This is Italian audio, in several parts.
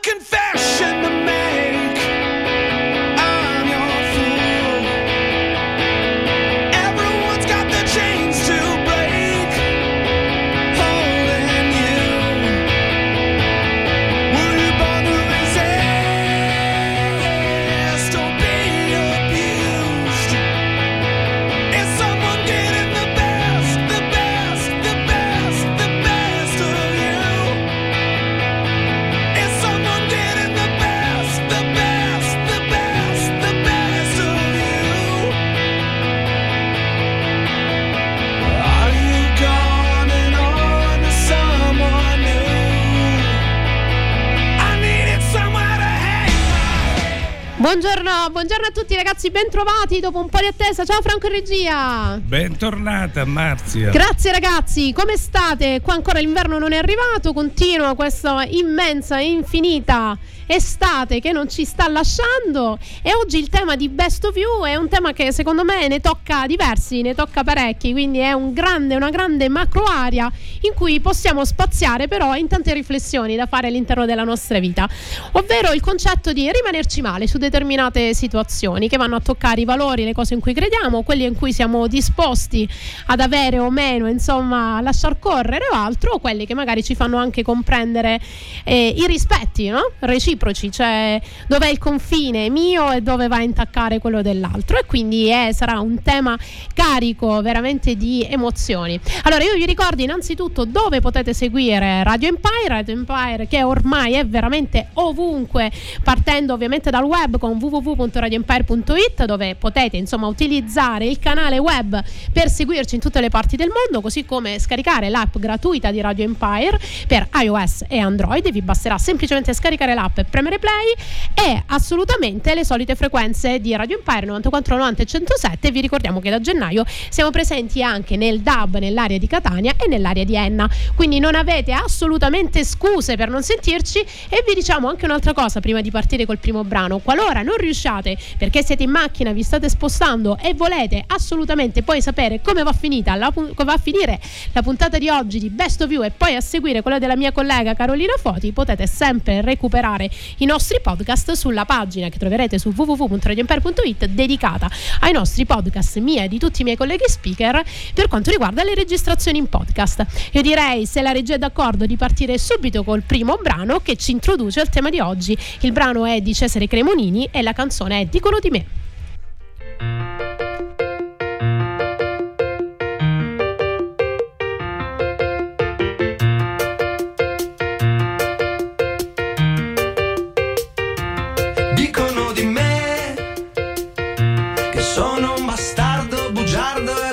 Confess. Buongiorno, buongiorno, a tutti ragazzi, bentrovati dopo un po' di attesa. Ciao Franco in regia. Bentornata Marzia. Grazie ragazzi, come state? Qua ancora l'inverno non è arrivato, continua questa immensa e infinita estate che non ci sta lasciando e oggi il tema di Best of You è un tema che secondo me ne tocca diversi, ne tocca parecchi, quindi è un grande, una grande macro area in cui possiamo spaziare però in tante riflessioni da fare all'interno della nostra vita, ovvero il concetto di rimanerci male su determinate situazioni che vanno a toccare i valori, le cose in cui crediamo, quelli in cui siamo disposti ad avere o meno, insomma, lasciar correre o altro, o quelli che magari ci fanno anche comprendere eh, i rispetti no? reciproci reciproci, cioè dove è il confine mio e dove va a intaccare quello dell'altro e quindi è, sarà un tema carico veramente di emozioni. Allora io vi ricordo innanzitutto dove potete seguire Radio Empire, Radio Empire che ormai è veramente ovunque, partendo ovviamente dal web con www.radioempire.it dove potete insomma utilizzare il canale web per seguirci in tutte le parti del mondo, così come scaricare l'app gratuita di Radio Empire per iOS e Android, vi basterà semplicemente scaricare l'app premere play e assolutamente le solite frequenze di Radio Empire 94, 90 e 107. Vi ricordiamo che da gennaio siamo presenti anche nel DAB nell'area di Catania e nell'area di Enna, quindi non avete assolutamente scuse per non sentirci e vi diciamo anche un'altra cosa prima di partire col primo brano. Qualora non riusciate perché siete in macchina, vi state spostando e volete assolutamente poi sapere come va, finita la, va a finire la puntata di oggi di Best of You e poi a seguire quella della mia collega Carolina Foti, potete sempre recuperare i nostri podcast sulla pagina che troverete su www.radioempire.it dedicata ai nostri podcast mia e di tutti i miei colleghi speaker per quanto riguarda le registrazioni in podcast. Io direi, se la regia è d'accordo, di partire subito col primo brano che ci introduce al tema di oggi. Il brano è di Cesare Cremonini e la canzone è Dicono di me. bastardo, bugiardo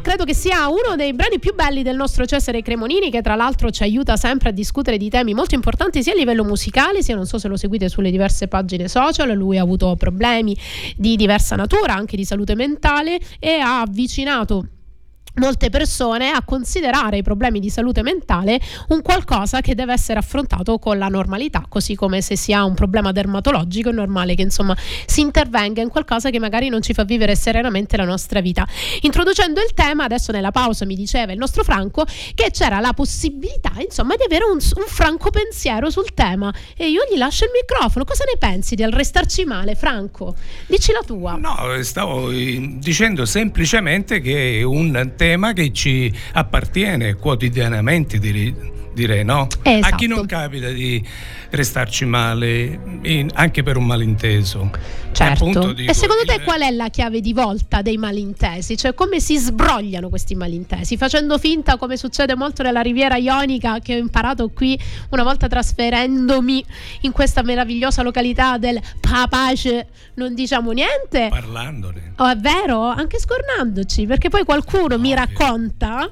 credo che sia uno dei brani più belli del nostro Cesare Cremonini, che tra l'altro ci aiuta sempre a discutere di temi molto importanti sia a livello musicale, sia non so se lo seguite sulle diverse pagine social. Lui ha avuto problemi di diversa natura, anche di salute mentale, e ha avvicinato molte persone a considerare i problemi di salute mentale un qualcosa che deve essere affrontato con la normalità, così come se si ha un problema dermatologico è normale che insomma si intervenga in qualcosa che magari non ci fa vivere serenamente la nostra vita. Introducendo il tema, adesso nella pausa mi diceva il nostro Franco che c'era la possibilità insomma di avere un, un franco pensiero sul tema e io gli lascio il microfono. Cosa ne pensi del restarci male, Franco? Dici la tua. No, stavo eh, dicendo semplicemente che un tema che ci appartiene quotidianamente, direi, no? Esatto. A chi non capita di restarci male, in, anche per un malinteso. Certo. E, dico, e secondo te qual è la chiave di volta dei malintesi? Cioè come si sbrogliano questi malintesi? Facendo finta, come succede molto nella Riviera Ionica, che ho imparato qui una volta trasferendomi in questa meravigliosa località del Papace, non diciamo niente. Parlandone. Oh, è vero? Anche scornandoci, perché poi qualcuno Ovvio. mi racconta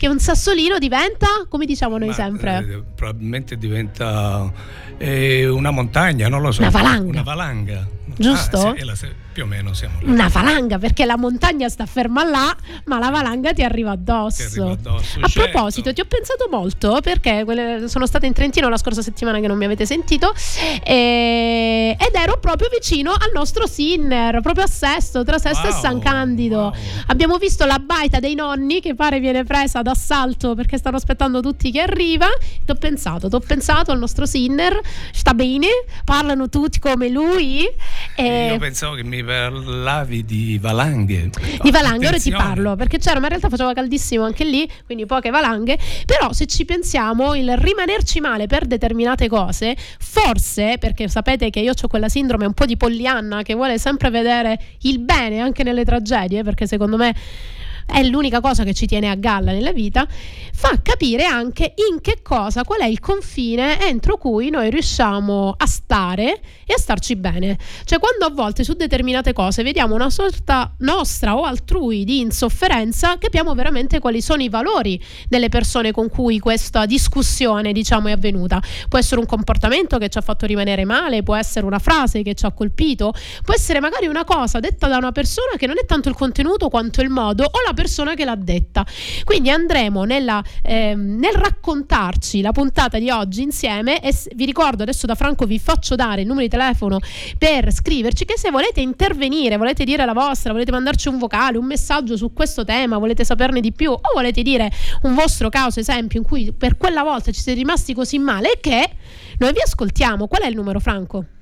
che un sassolino diventa, come diciamo noi Ma, sempre? Eh, probabilmente diventa eh, una montagna, non lo so. Una valanga. Una valanga. Giusto? Ah, sì, più o meno siamo lì. Una valanga, perché la montagna sta ferma là, ma la valanga ti arriva addosso. Ti arriva addosso A certo. proposito, ti ho pensato molto perché sono stata in Trentino la scorsa settimana che non mi avete sentito e... ed ero proprio vicino al nostro Sinner, proprio a Sesto, tra Sesto wow, e San Candido. Wow. Abbiamo visto la baita dei nonni che pare viene presa d'assalto perché stanno aspettando tutti che arriva. Ti ho pensato, ti ho pensato al nostro Sinner, sta bene, parlano tutti come lui. E... Io pensavo che mi parlavi di valanghe. Di valanghe, ora ti parlo, perché c'era, ma in realtà faceva caldissimo anche lì, quindi poche valanghe, però se ci pensiamo, il rimanerci male per determinate cose, forse, perché sapete che io ho quella sindrome un po' di Pollianna che vuole sempre vedere il bene anche nelle tragedie, perché secondo me è l'unica cosa che ci tiene a galla nella vita, fa capire anche in che cosa, qual è il confine entro cui noi riusciamo a stare e a starci bene. Cioè quando a volte su determinate cose vediamo una sorta nostra o altrui di insofferenza, capiamo veramente quali sono i valori delle persone con cui questa discussione diciamo è avvenuta. Può essere un comportamento che ci ha fatto rimanere male, può essere una frase che ci ha colpito, può essere magari una cosa detta da una persona che non è tanto il contenuto quanto il modo o la persona che l'ha detta. Quindi andremo nella, eh, nel raccontarci la puntata di oggi insieme e vi ricordo adesso da Franco vi faccio dare il numero di telefono per scriverci che se volete intervenire, volete dire la vostra, volete mandarci un vocale, un messaggio su questo tema, volete saperne di più o volete dire un vostro caso esempio in cui per quella volta ci siete rimasti così male che noi vi ascoltiamo. Qual è il numero Franco?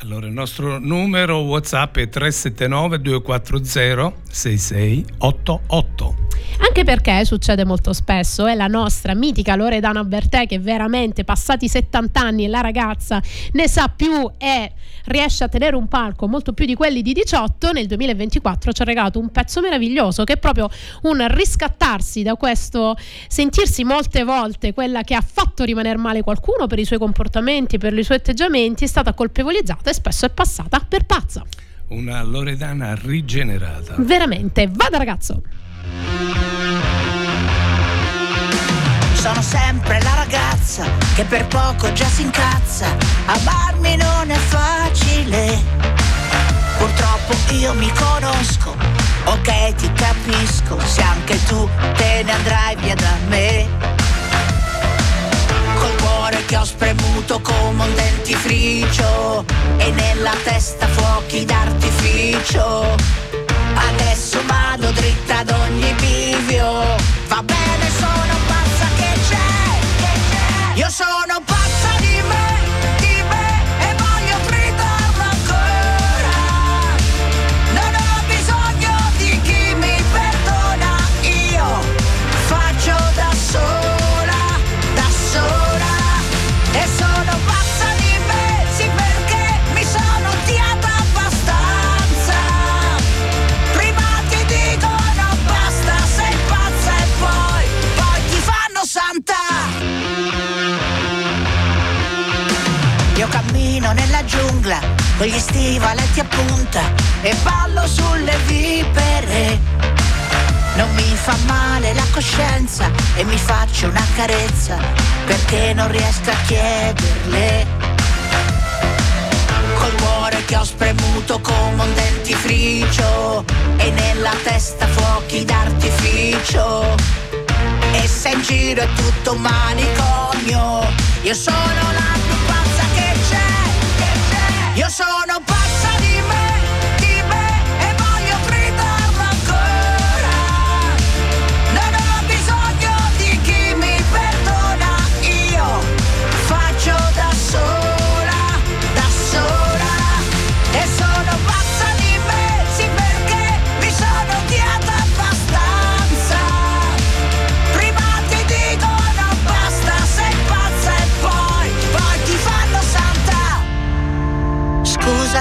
Allora, il nostro numero WhatsApp è 379 240 6688. Anche perché succede molto spesso, è la nostra mitica Loredana Bertè che veramente passati 70 anni la ragazza ne sa più e riesce a tenere un palco molto più di quelli di 18, nel 2024 ci ha regalato un pezzo meraviglioso che è proprio un riscattarsi da questo sentirsi molte volte quella che ha fatto rimanere male qualcuno per i suoi comportamenti, per i suoi atteggiamenti, è stata colpevolizzata e spesso è passata per pazza. Una Loredana rigenerata. Veramente, vada ragazzo. Sono sempre la ragazza che per poco già si incazza. Amarmi non è facile. Purtroppo io mi conosco, ok ti capisco, se anche tu te ne andrai via da me. Che ho spremuto come un dentifricio e nella testa fuochi d'artificio. Adesso vado dritta ad ogni bivio. Va bene, sono pazza che c'è? Io sono pazza perché non riesco a chiederle. Col cuore che ho spremuto come un dentifricio e nella testa fuochi d'artificio. E se in giro è tutto un manicomio, io sono la più pazza che c'è. Io sono pazza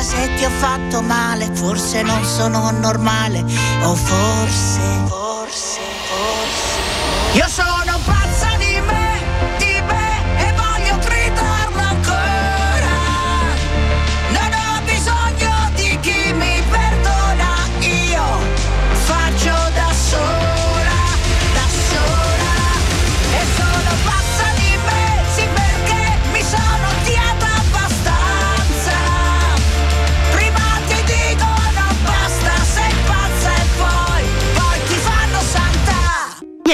se ti ho fatto male, forse non sono normale, o forse, forse.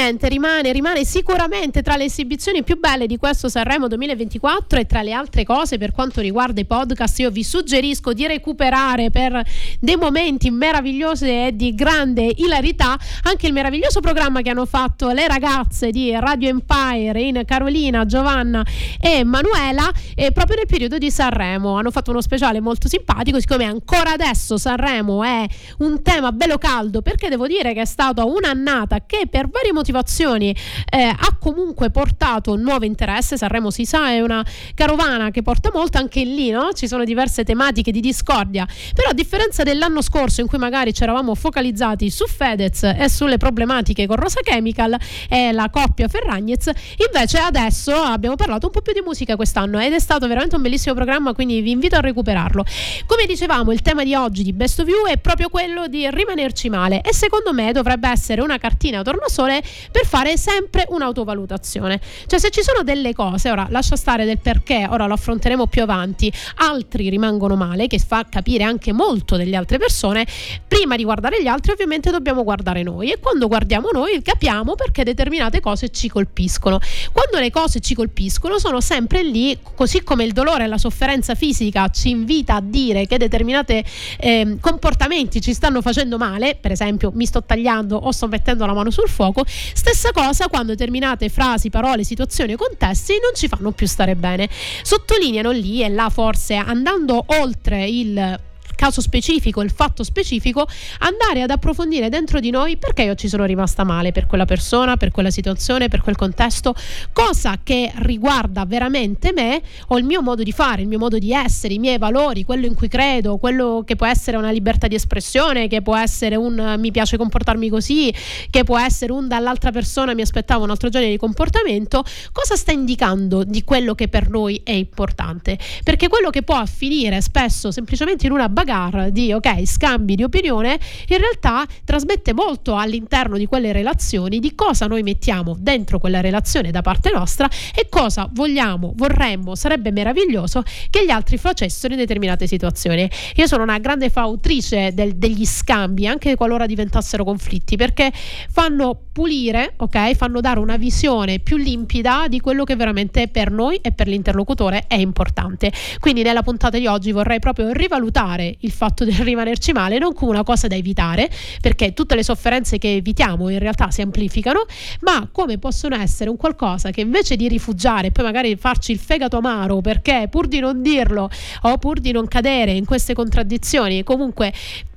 Niente, rimane, rimane sicuramente tra le esibizioni più belle di questo Sanremo 2024 e tra le altre cose per quanto riguarda i podcast io vi suggerisco di recuperare per dei momenti meravigliosi e di grande ilarità anche il meraviglioso programma che hanno fatto le ragazze di Radio Empire in Carolina, Giovanna e Manuela e proprio nel periodo di Sanremo. Hanno fatto uno speciale molto simpatico siccome ancora adesso Sanremo è un tema bello caldo perché devo dire che è stata un'annata che per varie motivazioni eh, ha comunque portato nuovo interesse. Sanremo si sa è una carovana che porta molto, anche lì no? ci sono diverse tematiche di discordia. Però a differenza dell'anno scorso in cui magari ci eravamo focalizzati su Fedez e sulle problematiche con Rosa Chemical e la coppia Ferragnez, invece adesso abbiamo parlato un po' più di musica quest'anno ed è stato veramente un bellissimo programma, quindi vi invito a recuperarlo. Come dicevamo, il tema di oggi di Best of You è proprio quello di rimanerci male e secondo me dovrebbe essere una cartina tornasole per fare sempre un'autovalutazione. Cioè se ci sono delle cose, ora lascia stare del perché, ora lo affronteremo più avanti, altri rimangono male, che fa capire anche molto delle altre persone, prima di guardare gli altri ovviamente dobbiamo guardare noi. E quando guardiamo noi capiamo perché determinate cose ci colpiscono. Quando le cose ci colpiscono sono sempre lì, così come il dolore e la sofferenza fisica ci invita a dire che determinati eh, comportamenti ci stanno facendo male, per esempio mi sto tagliando o sto mettendo la mano sul fuoco, stessa cosa quando determinate frasi, parole, situazioni o contesti non ci fanno più stare bene. Sottolineano lì e là forse andando oltre il caso specifico, il fatto specifico, andare ad approfondire dentro di noi perché io ci sono rimasta male per quella persona, per quella situazione, per quel contesto, cosa che riguarda veramente me o il mio modo di fare, il mio modo di essere, i miei valori, quello in cui credo, quello che può essere una libertà di espressione, che può essere un mi piace comportarmi così, che può essere un dall'altra persona mi aspettavo un altro genere di comportamento, cosa sta indicando di quello che per noi è importante? Perché quello che può finire spesso semplicemente in una bagarre di ok scambi di opinione in realtà trasmette molto all'interno di quelle relazioni di cosa noi mettiamo dentro quella relazione da parte nostra e cosa vogliamo vorremmo sarebbe meraviglioso che gli altri facessero in determinate situazioni. Io sono una grande fautrice del, degli scambi anche qualora diventassero conflitti perché fanno pulire ok fanno dare una visione più limpida di quello che veramente per noi e per l'interlocutore è importante. Quindi nella puntata di oggi vorrei proprio rivalutare il fatto di rimanerci male non come una cosa da evitare, perché tutte le sofferenze che evitiamo in realtà si amplificano, ma come possono essere un qualcosa che invece di rifugiare e poi magari farci il fegato amaro perché pur di non dirlo o pur di non cadere in queste contraddizioni, comunque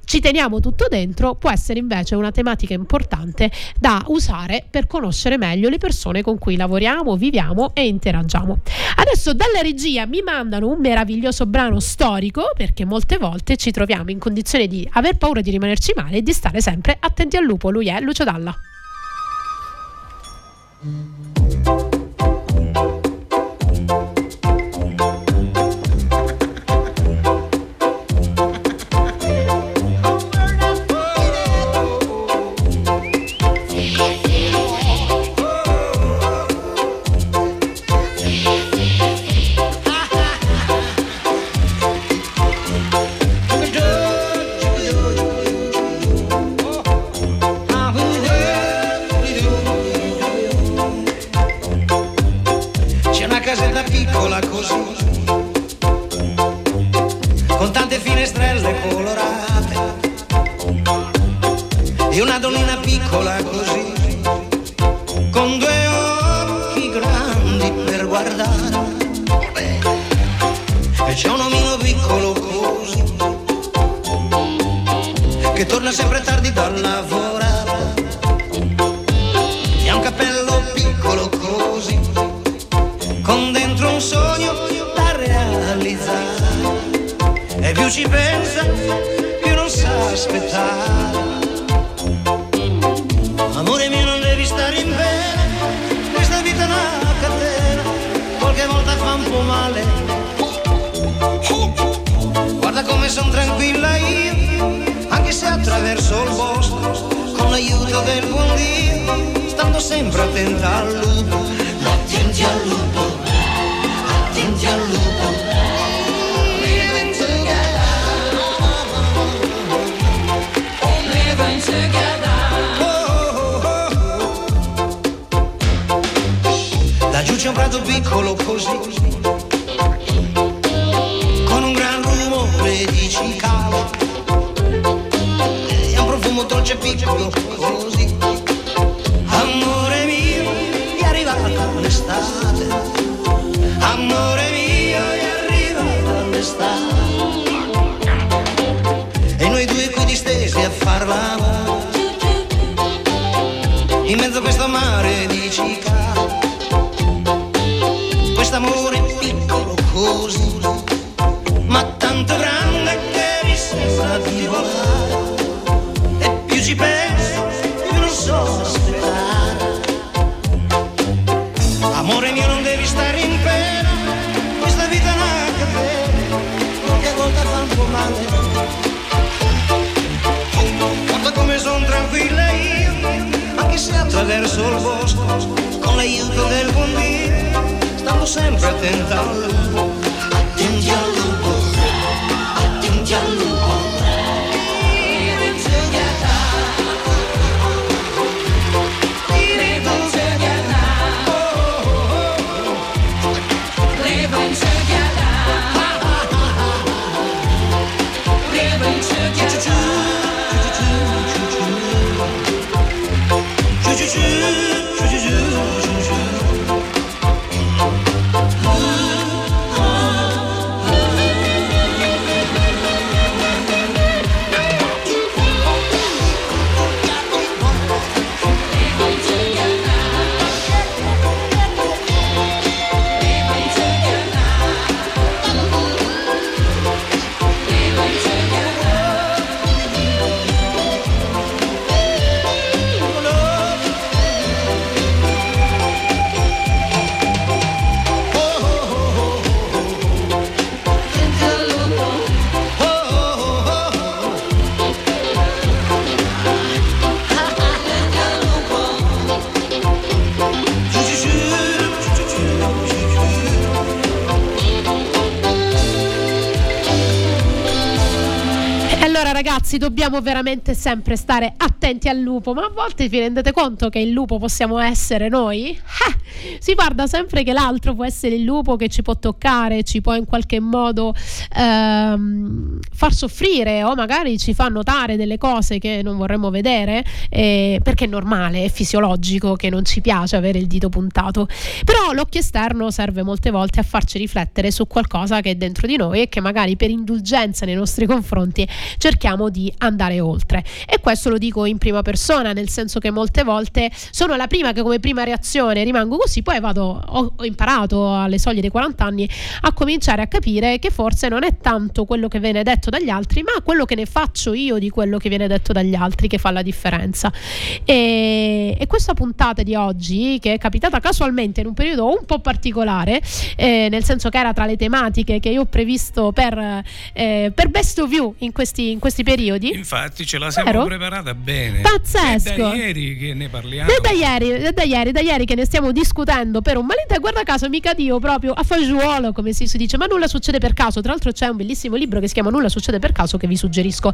ci teniamo tutto dentro, può essere invece una tematica importante da usare per conoscere meglio le persone con cui lavoriamo, viviamo e interagiamo. Adesso dalla regia mi mandano un meraviglioso brano storico perché molte volte ci troviamo in condizione di aver paura di rimanerci male e di stare sempre attenti al lupo. Lui è Lucio Dalla. Piccola così, con due occhi grandi per guardare. E c'è un omino piccolo così, che torna sempre tardi dal lavorare. E ha un cappello piccolo così, con dentro un sogno da realizzare. E più ci pensa, più non sa aspettare. Amore mio non devi stare in pena, questa vita è una catena, qualche volta fa un po' male. Guarda come sono tranquilla io, anche se attraverso il bosco, con l'aiuto del buon Dio, stando sempre attenta al lupo. Attenti al lupo, Un prato piccolo così, con un gran rumore di cicale, e un profumo dolce piccolo così. Amore mio, è arrivata l'estate, amore mio, è arrivata l'estate. E noi due qui distesi a far l'amore, in mezzo a questo mare di cicale verso il bosco, con l'aiuto del buon Dio, stavo sempre tentando Allora ragazzi dobbiamo veramente sempre stare attenti al lupo, ma a volte vi rendete conto che il lupo possiamo essere noi? Eh, si guarda sempre che l'altro può essere il lupo che ci può toccare, ci può in qualche modo ehm, far soffrire o magari ci fa notare delle cose che non vorremmo vedere, eh, perché è normale, è fisiologico che non ci piace avere il dito puntato. Però l'occhio esterno serve molte volte a farci riflettere su qualcosa che è dentro di noi e che magari per indulgenza nei nostri confronti cerchiamo di andare oltre. E questo lo dico in prima persona, nel senso che molte volte sono la prima che come prima reazione rimango così, poi vado, ho, ho imparato alle soglie dei 40 anni a cominciare a capire che forse non è tanto quello che viene detto dagli altri, ma quello che ne faccio io di quello che viene detto dagli altri che fa la differenza. E, e questa puntata di oggi, che è capitata casualmente in un periodo un po' particolare, eh, nel senso che era tra le tematiche che io ho previsto per, eh, per Best of You in questi, in questi periodi. Infatti ce la siamo Vero? preparata bene. Pazzesco. È da ieri che ne parliamo. È da ieri, è da ieri, da ieri che ne stiamo discutendo per un malinteso. Guarda caso, mica Dio proprio a fagiolo, come si, si dice, ma nulla succede per caso. Tra l'altro, c'è un bellissimo libro che si chiama Nulla succede per caso che vi suggerisco.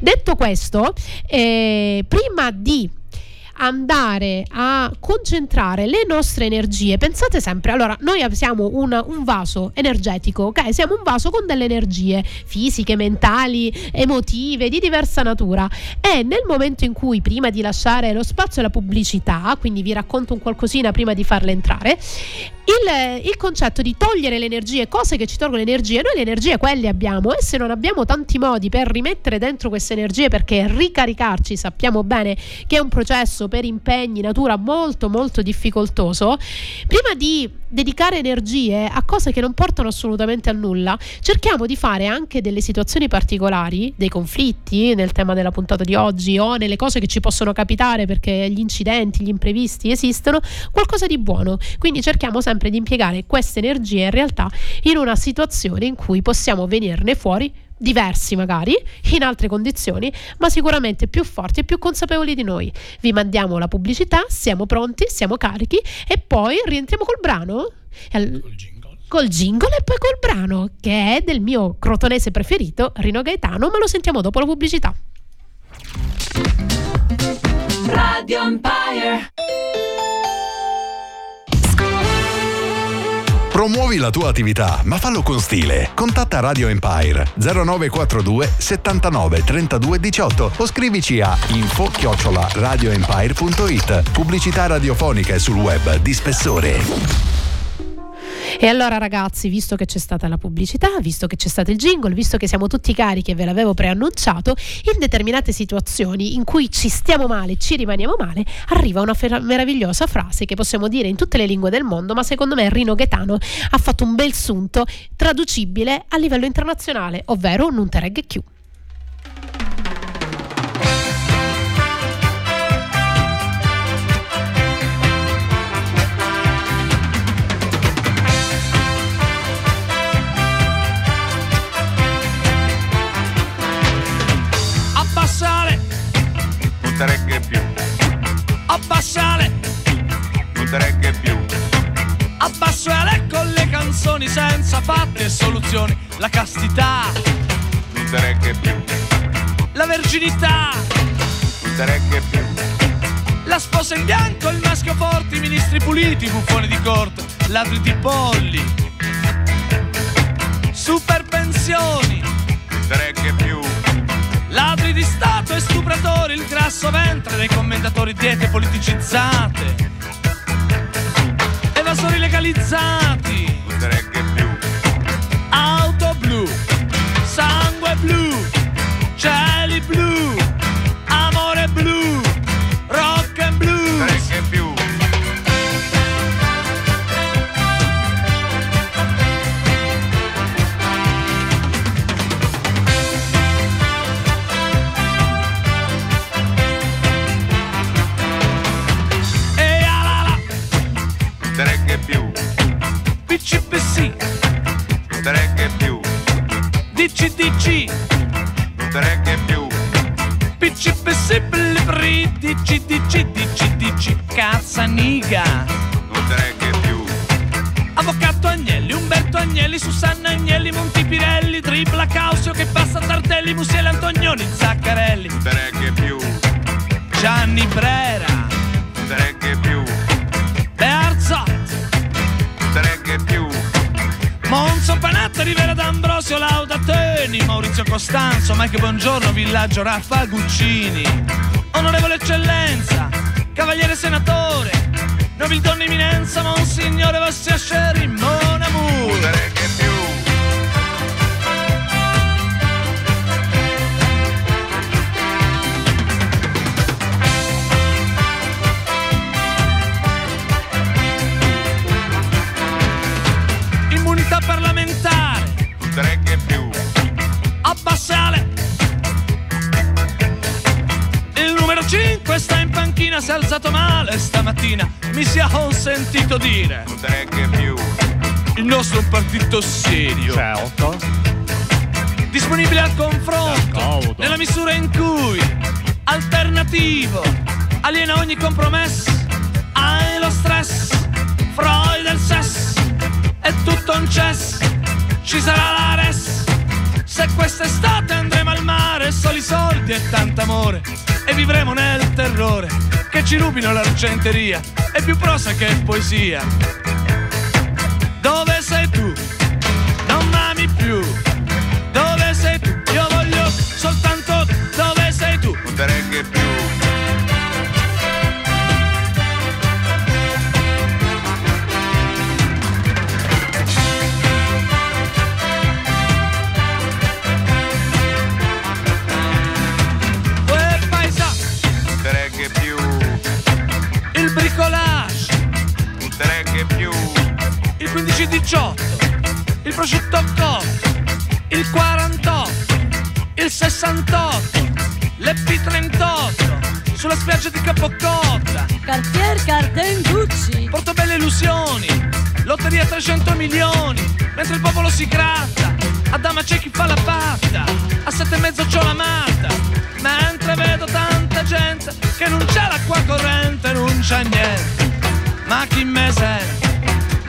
Detto questo, eh, prima di andare a concentrare le nostre energie, pensate sempre, allora noi siamo un, un vaso energetico, ok? Siamo un vaso con delle energie fisiche, mentali, emotive, di diversa natura e nel momento in cui prima di lasciare lo spazio alla pubblicità, quindi vi racconto un qualcosina prima di farle entrare, il, il, concetto di togliere le energie, cose che ci tolgono energie, noi le energie quelle abbiamo e se non abbiamo tanti modi per rimettere dentro queste energie perché ricaricarci sappiamo bene che è un processo per impegni, natura molto molto difficoltoso, prima di dedicare energie a cose che non portano assolutamente a nulla, cerchiamo di fare anche delle situazioni particolari, dei conflitti nel tema della puntata di oggi o nelle cose che ci possono capitare perché gli incidenti, gli imprevisti esistono, qualcosa di buono. Quindi cerchiamo sempre di impiegare queste energie in realtà in una situazione in cui possiamo venirne fuori diversi magari, in altre condizioni, ma sicuramente più forti e più consapevoli di noi. Vi mandiamo la pubblicità, siamo pronti, siamo carichi e poi rientriamo col brano. Col jingle. Col jingle e poi col brano, che è del mio crotonese preferito, Rino Gaetano, ma lo sentiamo dopo la pubblicità. Radio Empire Promuovi la tua attività, ma fallo con stile. Contatta Radio Empire 0942 79 32 18 o scrivici a info chiocciola radioempire.it. Pubblicità radiofonica e sul web di spessore. E allora ragazzi, visto che c'è stata la pubblicità, visto che c'è stato il jingle, visto che siamo tutti carichi e ve l'avevo preannunciato, in determinate situazioni in cui ci stiamo male, ci rimaniamo male, arriva una fer- meravigliosa frase che possiamo dire in tutte le lingue del mondo, ma secondo me Rino Gaetano ha fatto un bel sunto traducibile a livello internazionale, ovvero non te regge più. Abbassale con le canzoni senza fatte e soluzioni. La castità, non regge più. La verginità, non regge più. La sposa in bianco, il maschio forte, i ministri puliti, i buffoni di corte, ladri di polli. Super pensioni, non regge più Ladri di Stato e stupratori, il grasso ventre dei commentatori diete politicizzate. Legalizzati. Usereghe più. Auto blu, sangue blu, cieli blu, DCDC Tre più PCPC Blibri DCDC DCDC Cazzaniga Non tre più Avvocato Agnelli, Umberto Agnelli, Susanna Agnelli, Montipirelli, Tripla Causio che passa Tartelli, Musiele Antonioni, Zaccarelli. Tre più Gianni Brera Panatta, Rivera D'Ambrosio, Lauda Teni, Maurizio Costanzo, Mike Buongiorno, Villaggio Raffa Guccini. Onorevole Eccellenza, Cavaliere Senatore, Nobildonna Eminenza, Monsignore Vassia Sherry, Mon Amour. 5 sta in panchina, si è alzato male stamattina. Mi si è consentito dire. Tre che più. Il nostro è un partito serio. Certo. Disponibile al confronto. Nella misura in cui alternativo aliena ogni compromesso. Hai lo stress. Freud del sesso. È tutto un cesso ci sarà la res. Se quest'estate andremo fare soli soldi e tanto amore e vivremo nel terrore che ci rubino l'argenteria è più prosa che poesia. 18, il prosciutto cotto, il 48, il 68, l'EP38, sulla spiaggia di Capocotta. Cartier Carten Gucci. Porto belle illusioni, lotteria 300 milioni, mentre il popolo si gratta. A dama c'è chi fa la patta, a sette e mezzo c'ho la matta, mentre vedo tanta gente che non c'è l'acqua corrente, non c'è niente, ma chi me sente?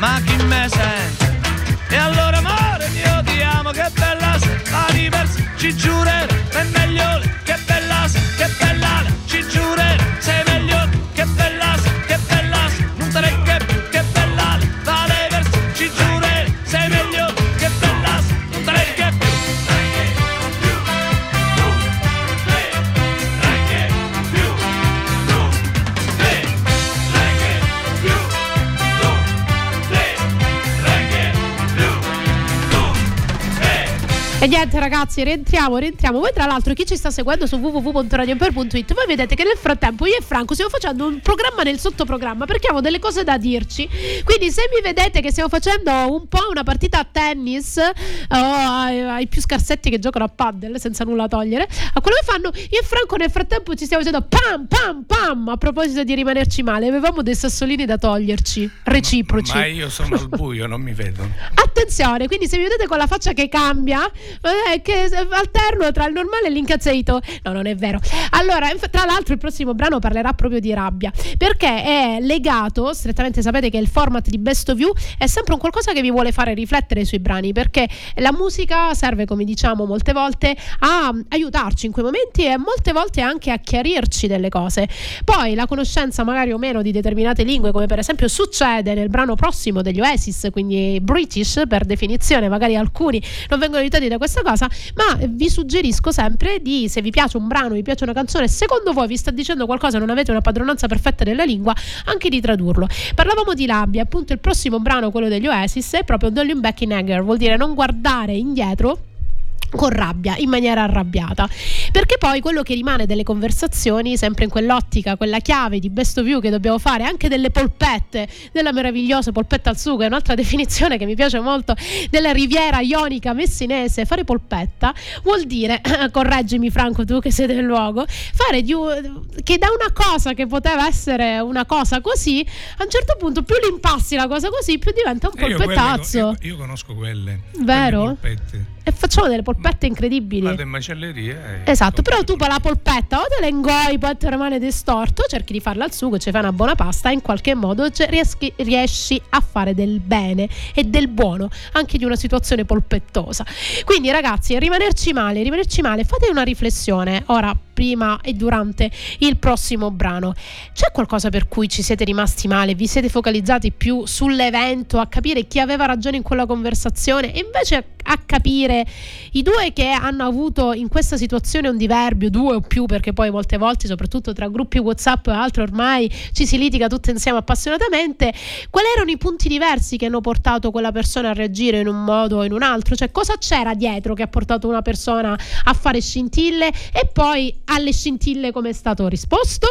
Ma chi me sente, e allora amore mio ti amo, che bella sei, la diversa, ci giurerò, è meglio, che bella sei, che bella, ci giurerò, sei meglio, E niente ragazzi, rientriamo, rientriamo. Voi tra l'altro chi ci sta seguendo su www.radioemper.it voi vedete che nel frattempo io e Franco stiamo facendo un programma nel sottoprogramma perché abbiamo delle cose da dirci. Quindi se mi vedete che stiamo facendo un po' una partita a tennis o ai, ai più scarsetti che giocano a paddle senza nulla togliere, a quello che fanno, io e Franco nel frattempo ci stiamo facendo pam pam pam a proposito di rimanerci male. Avevamo dei sassolini da toglierci, reciproci. Ma io sono al buio, non mi vedono. Attenzione, quindi se mi vedete con la faccia che cambia, eh, che alterno tra il normale e l'incazzito. No, non è vero. Allora, tra l'altro il prossimo brano parlerà proprio di rabbia, perché è legato, strettamente sapete che il format di Best of You è sempre un qualcosa che vi vuole fare riflettere sui brani, perché la musica serve, come diciamo molte volte, a aiutarci in quei momenti e molte volte anche a chiarirci delle cose. Poi la conoscenza magari o meno di determinate lingue, come per esempio succede nel brano prossimo degli Oasis, quindi British per definizione, magari alcuni non vengono aiutati da questa cosa, ma vi suggerisco sempre di, se vi piace un brano, vi piace una canzone, secondo voi vi sta dicendo qualcosa, non avete una padronanza perfetta della lingua, anche di tradurlo. Parlavamo di rabbia, appunto il prossimo brano, quello degli Oasis, è proprio Don't Look Back in Anger, vuol dire non guardare indietro con rabbia, in maniera arrabbiata. Perché poi quello che rimane delle conversazioni, sempre in quell'ottica, quella chiave di best of you che dobbiamo fare, anche delle polpette, della meravigliosa polpetta al sugo, è un'altra definizione che mi piace molto, della riviera ionica messinese, fare polpetta vuol dire, correggimi Franco tu che sei del luogo, fare di che da una cosa che poteva essere una cosa così, a un certo punto più l'impassi la cosa così, più diventa un E io, quelle- polpettazzo. io, io conosco quelle. Vero? quelle. E facciamo delle polpette incredibili. Vado in macelleria. e Esatto, però tu la polpetta o te la ingoi, poi ti rimane distorto, cerchi di farla al sugo, ci fai una buona pasta e in qualche modo rieschi, riesci a fare del bene e del buono anche di una situazione polpettosa. Quindi ragazzi, rimanerci male, rimanerci male, fate una riflessione ora prima e durante il prossimo brano. C'è qualcosa per cui ci siete rimasti male? Vi siete focalizzati più sull'evento, a capire chi aveva ragione in quella conversazione e invece a capire i due che hanno avuto in questa situazione un diverbio, due o più, perché poi molte volte, soprattutto tra gruppi WhatsApp e altro, ormai ci si litiga tutte insieme appassionatamente. Quali erano i punti diversi che hanno portato quella persona a reagire in un modo o in un altro? Cioè, cosa c'era dietro che ha portato una persona a fare scintille e poi alle scintille come è stato risposto?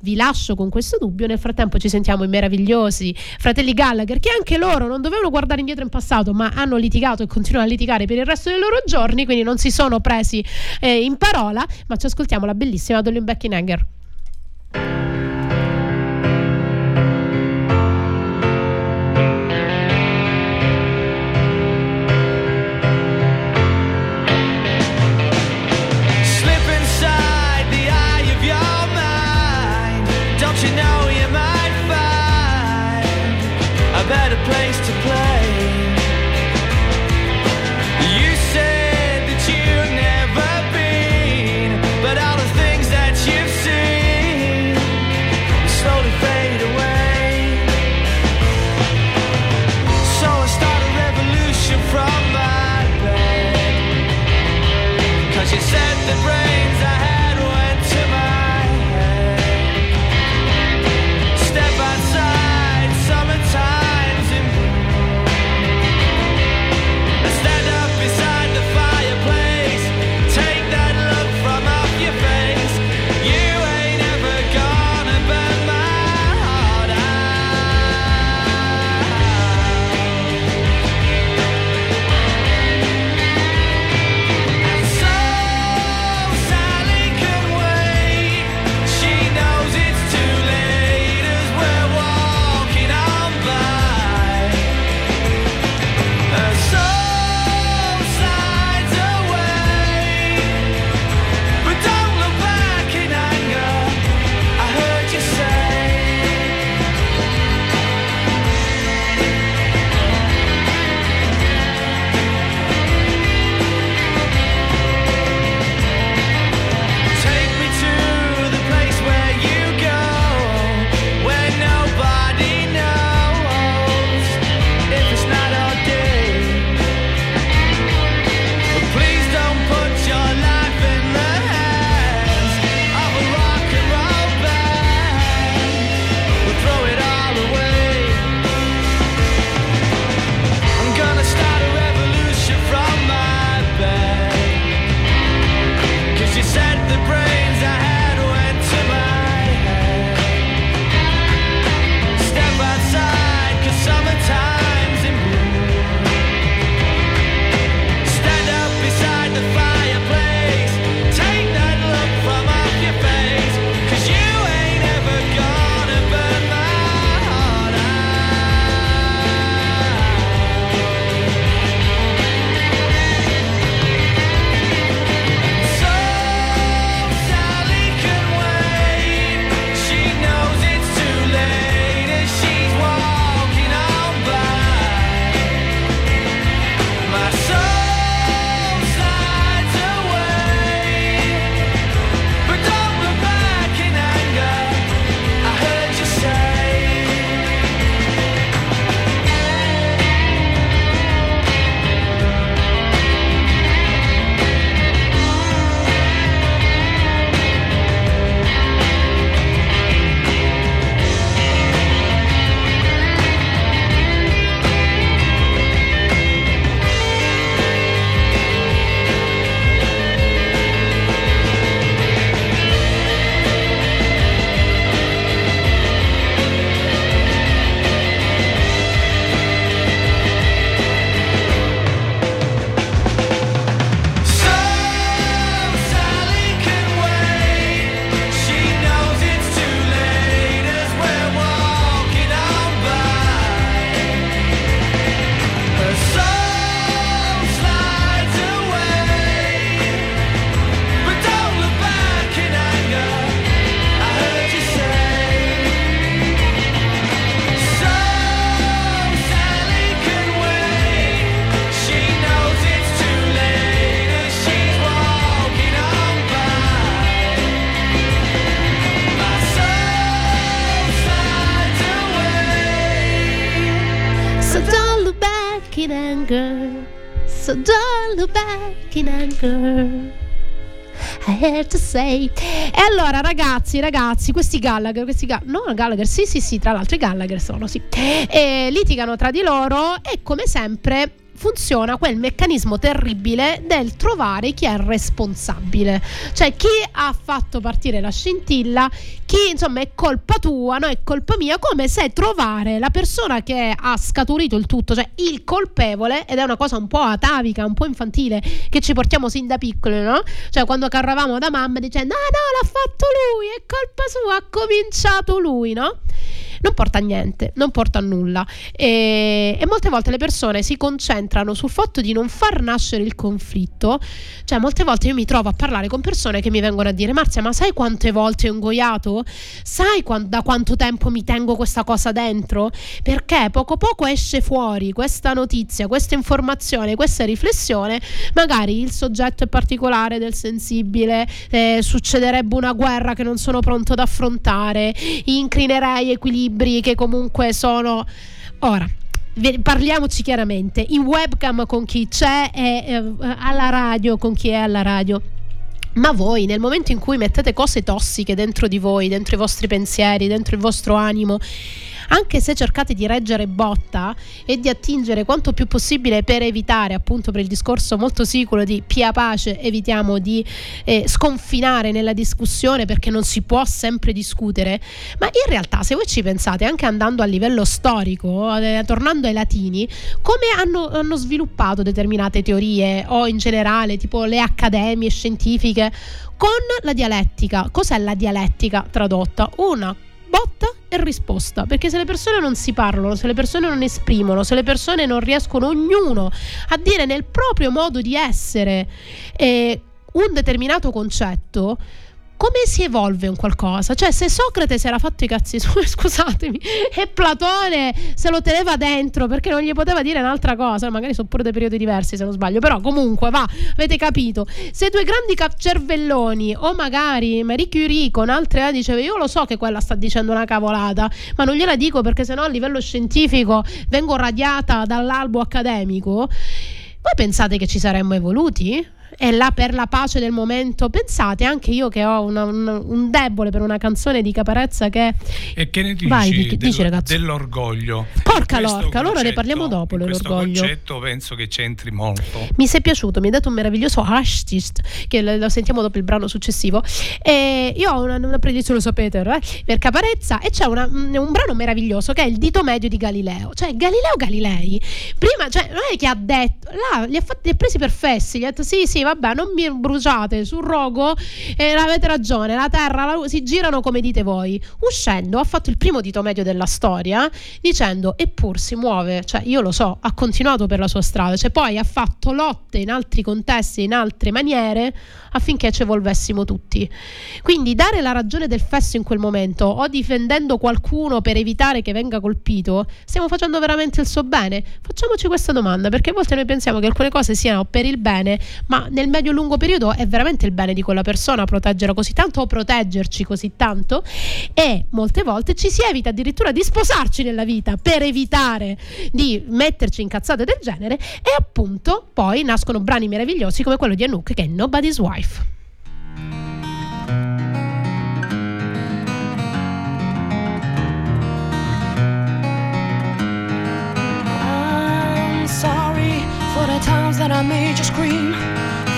Vi lascio con questo dubbio. Nel frattempo ci sentiamo i meravigliosi fratelli Gallagher, che anche loro non dovevano guardare indietro in passato, ma hanno litigato e continuano a litigare per il resto dei loro giorni, quindi non si sono presi eh, in parola, ma ci ascoltiamo la bellissima Dolly Back to say. E allora, ragazzi, ragazzi, questi Gallagher, questi Ga- no, Gallagher, sì, sì, sì, tra l'altro i Gallagher sono, sì. E litigano tra di loro e come sempre funziona quel meccanismo terribile del trovare chi è responsabile, cioè chi ha fatto partire la scintilla, chi insomma è colpa tua, no è colpa mia, come se trovare la persona che ha scaturito il tutto, cioè il colpevole, ed è una cosa un po' atavica, un po' infantile, che ci portiamo sin da piccoli, no? Cioè quando carravamo da mamma dicendo no, no, l'ha fatto lui, è colpa sua, ha cominciato lui, no? Non porta a niente, non porta a nulla. E, e, molte volte le persone si concentrano sul fatto di non far nascere il conflitto. Cioè, molte volte io mi trovo a parlare con persone che mi vengono a dire: Marzia, ma sai quante volte ho ingoiato? Sai quant- da quanto tempo mi tengo questa cosa dentro? Perché poco poco esce fuori questa notizia, questa informazione, questa riflessione. Magari il soggetto è particolare del sensibile, eh, succederebbe una guerra che non sono pronto ad affrontare, inclinerei equilibrio libri che comunque sono... Ora, parliamoci chiaramente, in webcam con chi c'è e eh, alla radio con chi è alla radio. Ma voi nel momento in cui mettete cose tossiche dentro di voi, dentro i vostri pensieri, dentro il vostro animo, anche se cercate di reggere botta e di attingere quanto più possibile per evitare, appunto per il discorso molto sicuro di pia pace, evitiamo di eh, sconfinare nella discussione perché non si può sempre discutere, ma in realtà se voi ci pensate, anche andando a livello storico, eh, tornando ai latini, come hanno, hanno sviluppato determinate teorie o in generale tipo le accademie scientifiche con la dialettica. Cos'è la dialettica tradotta? Una botta e risposta, perché se le persone non si parlano, se le persone non esprimono, se le persone non riescono ognuno a dire nel proprio modo di essere eh, un determinato concetto, come si evolve un qualcosa? Cioè, se Socrate si era fatto i cazzi suoi, scusatemi, e Platone se lo teneva dentro perché non gli poteva dire un'altra cosa, magari sono pure dei periodi diversi se non sbaglio, però comunque va, avete capito. Se due grandi cervelloni o magari Marie Curie con altre eh, diceva io lo so che quella sta dicendo una cavolata, ma non gliela dico perché sennò a livello scientifico vengo radiata dall'albo accademico. Voi pensate che ci saremmo evoluti? È là per la pace del momento. Pensate, anche io che ho una, un, un, debole per una canzone di Caparezza che... E che ne dici, Vai, dici, dici ragazzo. dell'orgoglio? Porca lorca, allora ne parliamo dopo questo dell'orgoglio. concetto penso che c'entri molto. Mi sei piaciuto, mi hai dato un meraviglioso hashtist che lo sentiamo dopo il brano successivo. E io ho una, una predizione, lo sapete, eh, per Caparezza e c'è una, un brano meraviglioso che è il dito medio di Galileo. Cioè Galileo Galilei, prima, cioè non è che ha detto, là, li ha, fatti, li ha presi per fessi, gli ha detto sì sì vabbè, non mi bruciate sul rogo, eh, avete ragione, la terra la, si girano come dite voi. Uscendo ha fatto il primo dito medio della storia dicendo eppur si muove, cioè io lo so, ha continuato per la sua strada, cioè poi ha fatto lotte in altri contesti, in altre maniere affinché ci evolvessimo tutti. Quindi dare la ragione del fesso in quel momento o difendendo qualcuno per evitare che venga colpito, stiamo facendo veramente il suo bene? Facciamoci questa domanda perché a volte noi pensiamo che alcune cose siano per il bene, ma nel medio lungo periodo è veramente il bene di quella persona proteggerla così tanto o proteggerci così tanto e molte volte ci si evita addirittura di sposarci nella vita per evitare di metterci in cazzate del genere e appunto poi nascono brani meravigliosi come quello di Anouk che è Nobody's Wife. Sorry for the times that I made you scream.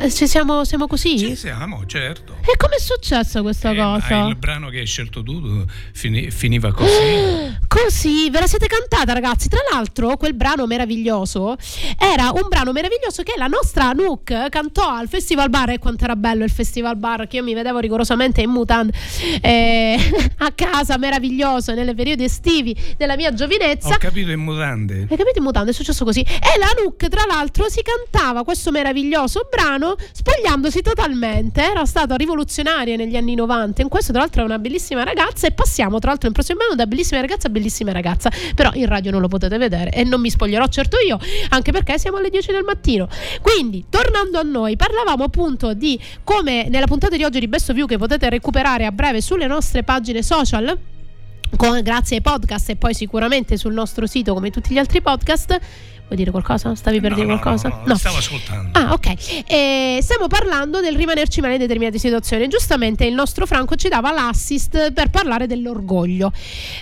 Ma ci siamo, siamo così? Ci siamo, certo. E com'è successa questa Eh, cosa? il brano che hai scelto tu fini- finiva così. Così, ve la siete cantata ragazzi. Tra l'altro, quel brano meraviglioso era un brano meraviglioso che la nostra Anouk cantò al Festival Bar. E quanto era bello il Festival Bar, che io mi vedevo rigorosamente in mutande eh, a casa, meraviglioso, nelle periodi estivi della mia giovinezza. Ho capito in mutande. Hai capito in mutande? È successo così. E la Nook, tra l'altro, si cantava questo meraviglioso brano spogliandosi totalmente. Era stata rivoluzionaria negli anni 90. In questo, tra l'altro, è una bellissima ragazza. E passiamo, tra l'altro, nel prossimo anno da bellissima ragazza a bellissima ragazza. Però in radio non lo potete vedere e non mi spoglierò certo io, anche perché siamo alle 10 del mattino. Quindi, tornando a noi, parlavamo appunto di come nella puntata di oggi di Best of You, che potete recuperare a breve sulle nostre pagine social con- grazie ai podcast e poi sicuramente sul nostro sito come tutti gli altri podcast. Vuoi dire qualcosa? Stavi per No, dire no, qualcosa? no, no, stavo ascoltando. Ah, ok. Eh, stiamo parlando del rimanerci male in determinate situazioni. Giustamente il nostro Franco ci dava l'assist per parlare dell'orgoglio.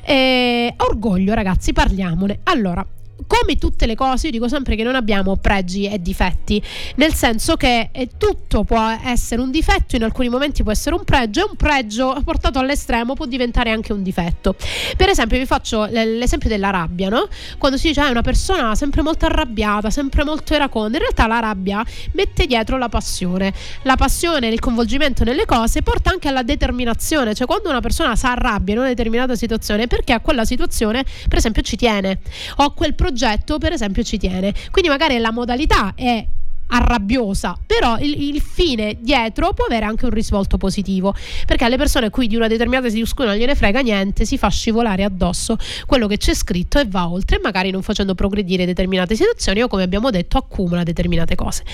Eh, orgoglio, ragazzi, parliamone. Allora. Come tutte le cose, io dico sempre che non abbiamo pregi e difetti, nel senso che eh, tutto può essere un difetto, in alcuni momenti può essere un pregio, e un pregio portato all'estremo può diventare anche un difetto. Per esempio, vi faccio l'esempio della rabbia, no? Quando si dice ah, è una persona sempre molto arrabbiata, sempre molto iraconda, in realtà la rabbia mette dietro la passione. La passione, il coinvolgimento nelle cose porta anche alla determinazione, cioè quando una persona si arrabbia in una determinata situazione perché a quella situazione, per esempio, ci tiene, o a quel progetto, per esempio, ci tiene. Quindi magari la modalità è arrabbiosa, però il, il fine dietro può avere anche un risvolto positivo, perché alle persone cui di una determinata discussione non gliene frega niente, si fa scivolare addosso quello che c'è scritto e va oltre, magari non facendo progredire determinate situazioni o come abbiamo detto accumula determinate cose.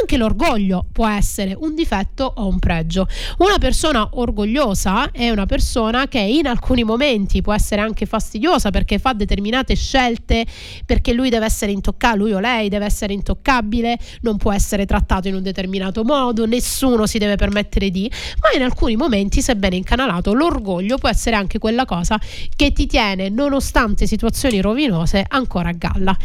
Anche l'orgoglio può essere un difetto o un pregio. Una persona orgogliosa è una persona che in alcuni momenti può essere anche fastidiosa perché fa determinate scelte perché lui deve essere intoccabile, lui o lei deve essere intoccabile, non può essere trattato in un determinato modo, nessuno si deve permettere di, ma in alcuni momenti, sebbene incanalato, l'orgoglio può essere anche quella cosa che ti tiene, nonostante situazioni rovinose, ancora a galla.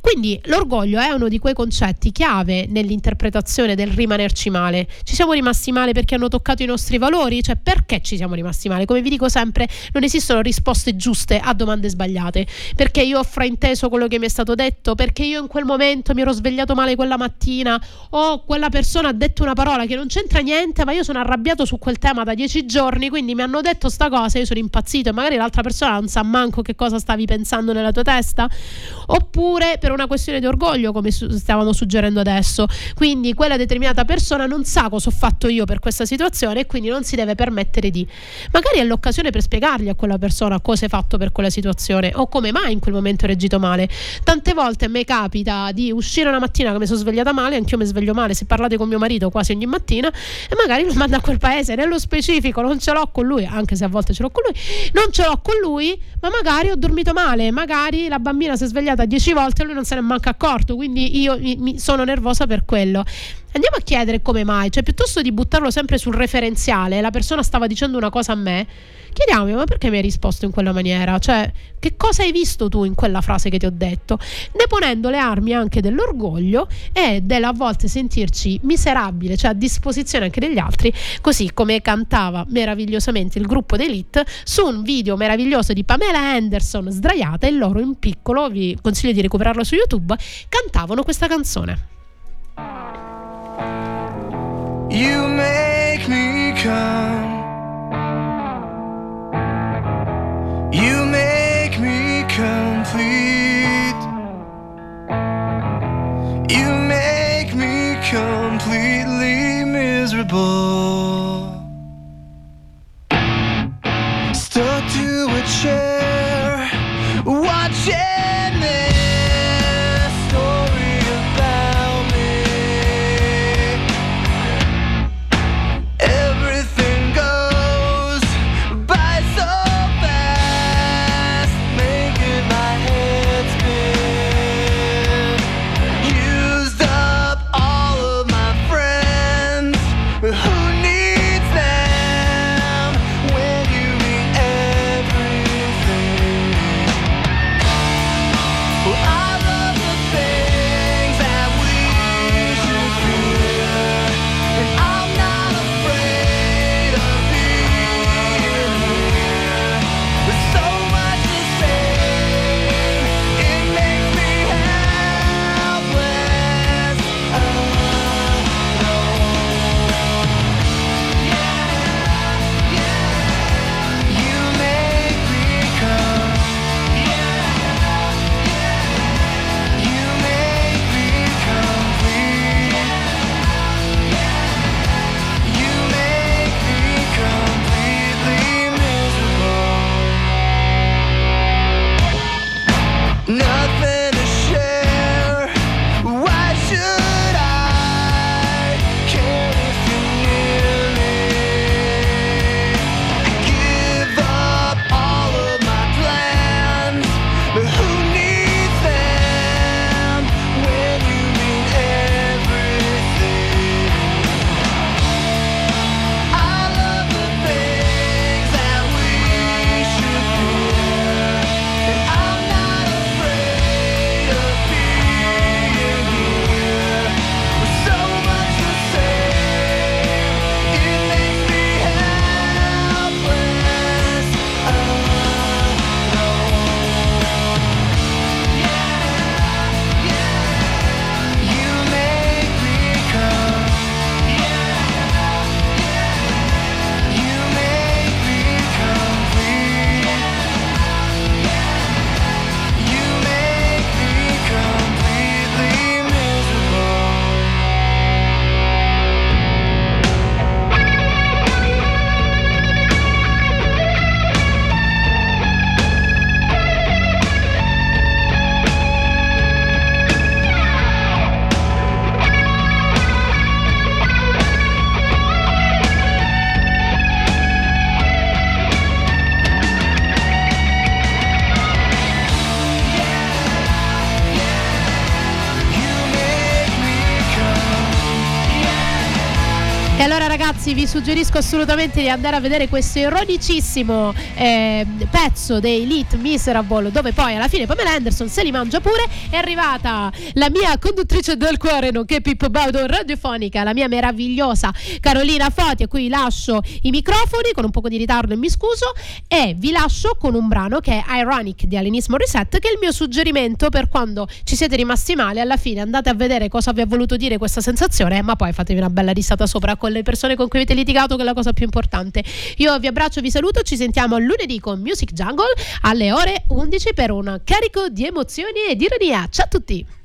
Quindi l'orgoglio è uno di quei concetti chiave nell'interpretazione del rimanerci male. Ci siamo rimasti male perché hanno toccato i nostri valori? Cioè perché ci siamo rimasti male? Come vi dico sempre, non esistono risposte giuste a domande sbagliate. Perché io ho frainteso quello che mi è stato detto? Perché io in quel momento mi ero svegliato male quella mattina? O quella persona ha detto una parola che non c'entra niente, ma io sono arrabbiato su quel tema da dieci giorni, quindi mi hanno detto sta cosa, io sono impazzito e magari l'altra persona non sa manco che cosa stavi pensando nella tua testa? Oppure per una questione di orgoglio, come stavamo suggerendo adesso. Quindi quella determinata persona non sa cosa ho fatto io per questa situazione e quindi non si deve permettere di. Magari è l'occasione per spiegargli a quella persona cosa hai fatto per quella situazione o come mai in quel momento hai reagito male. Tante volte a me capita di uscire una mattina che mi sono svegliata male, anch'io mi sveglio male, se parlate con mio marito quasi ogni mattina e magari lo mando a quel paese, nello specifico non ce l'ho con lui, anche se a volte ce l'ho con lui, non ce l'ho con lui, ma magari ho dormito male, magari la bambina si è svegliata dieci volte e lui non se ne è manco accorto, quindi io mi, mi sono nervosa per quello. Andiamo a chiedere come mai, cioè piuttosto di buttarlo sempre sul referenziale, la persona stava dicendo una cosa a me, chiediamomi ma perché mi hai risposto in quella maniera? Cioè, che cosa hai visto tu in quella frase che ti ho detto? Deponendo le armi anche dell'orgoglio e della a volte sentirci miserabile, cioè a disposizione anche degli altri, così come cantava meravigliosamente il gruppo d'Elite su un video meraviglioso di Pamela Anderson sdraiata e loro in piccolo, vi consiglio di recuperarlo su YouTube, cantavano questa canzone. You make me come. You make me completely miserable. Suggerisco assolutamente di andare a vedere questo ironicissimo eh, pezzo dei Elite Miserable dove poi alla fine Pamela Anderson se li mangia pure. È arrivata la mia conduttrice del cuore nonché Pippo Baudo radiofonica, la mia meravigliosa Carolina Foti a cui lascio i microfoni con un poco di ritardo e mi scuso e vi lascio con un brano che è Ironic di Alinismo Reset che è il mio suggerimento per quando ci siete rimasti male alla fine andate a vedere cosa vi ha voluto dire questa sensazione ma poi fatevi una bella risata sopra con le persone con cui avete litigato che è la cosa più importante. Io vi abbraccio vi saluto ci sentiamo lunedì con Music Jungle alle ore 11 per un carico di emozioni e di ironia. Ciao a tutti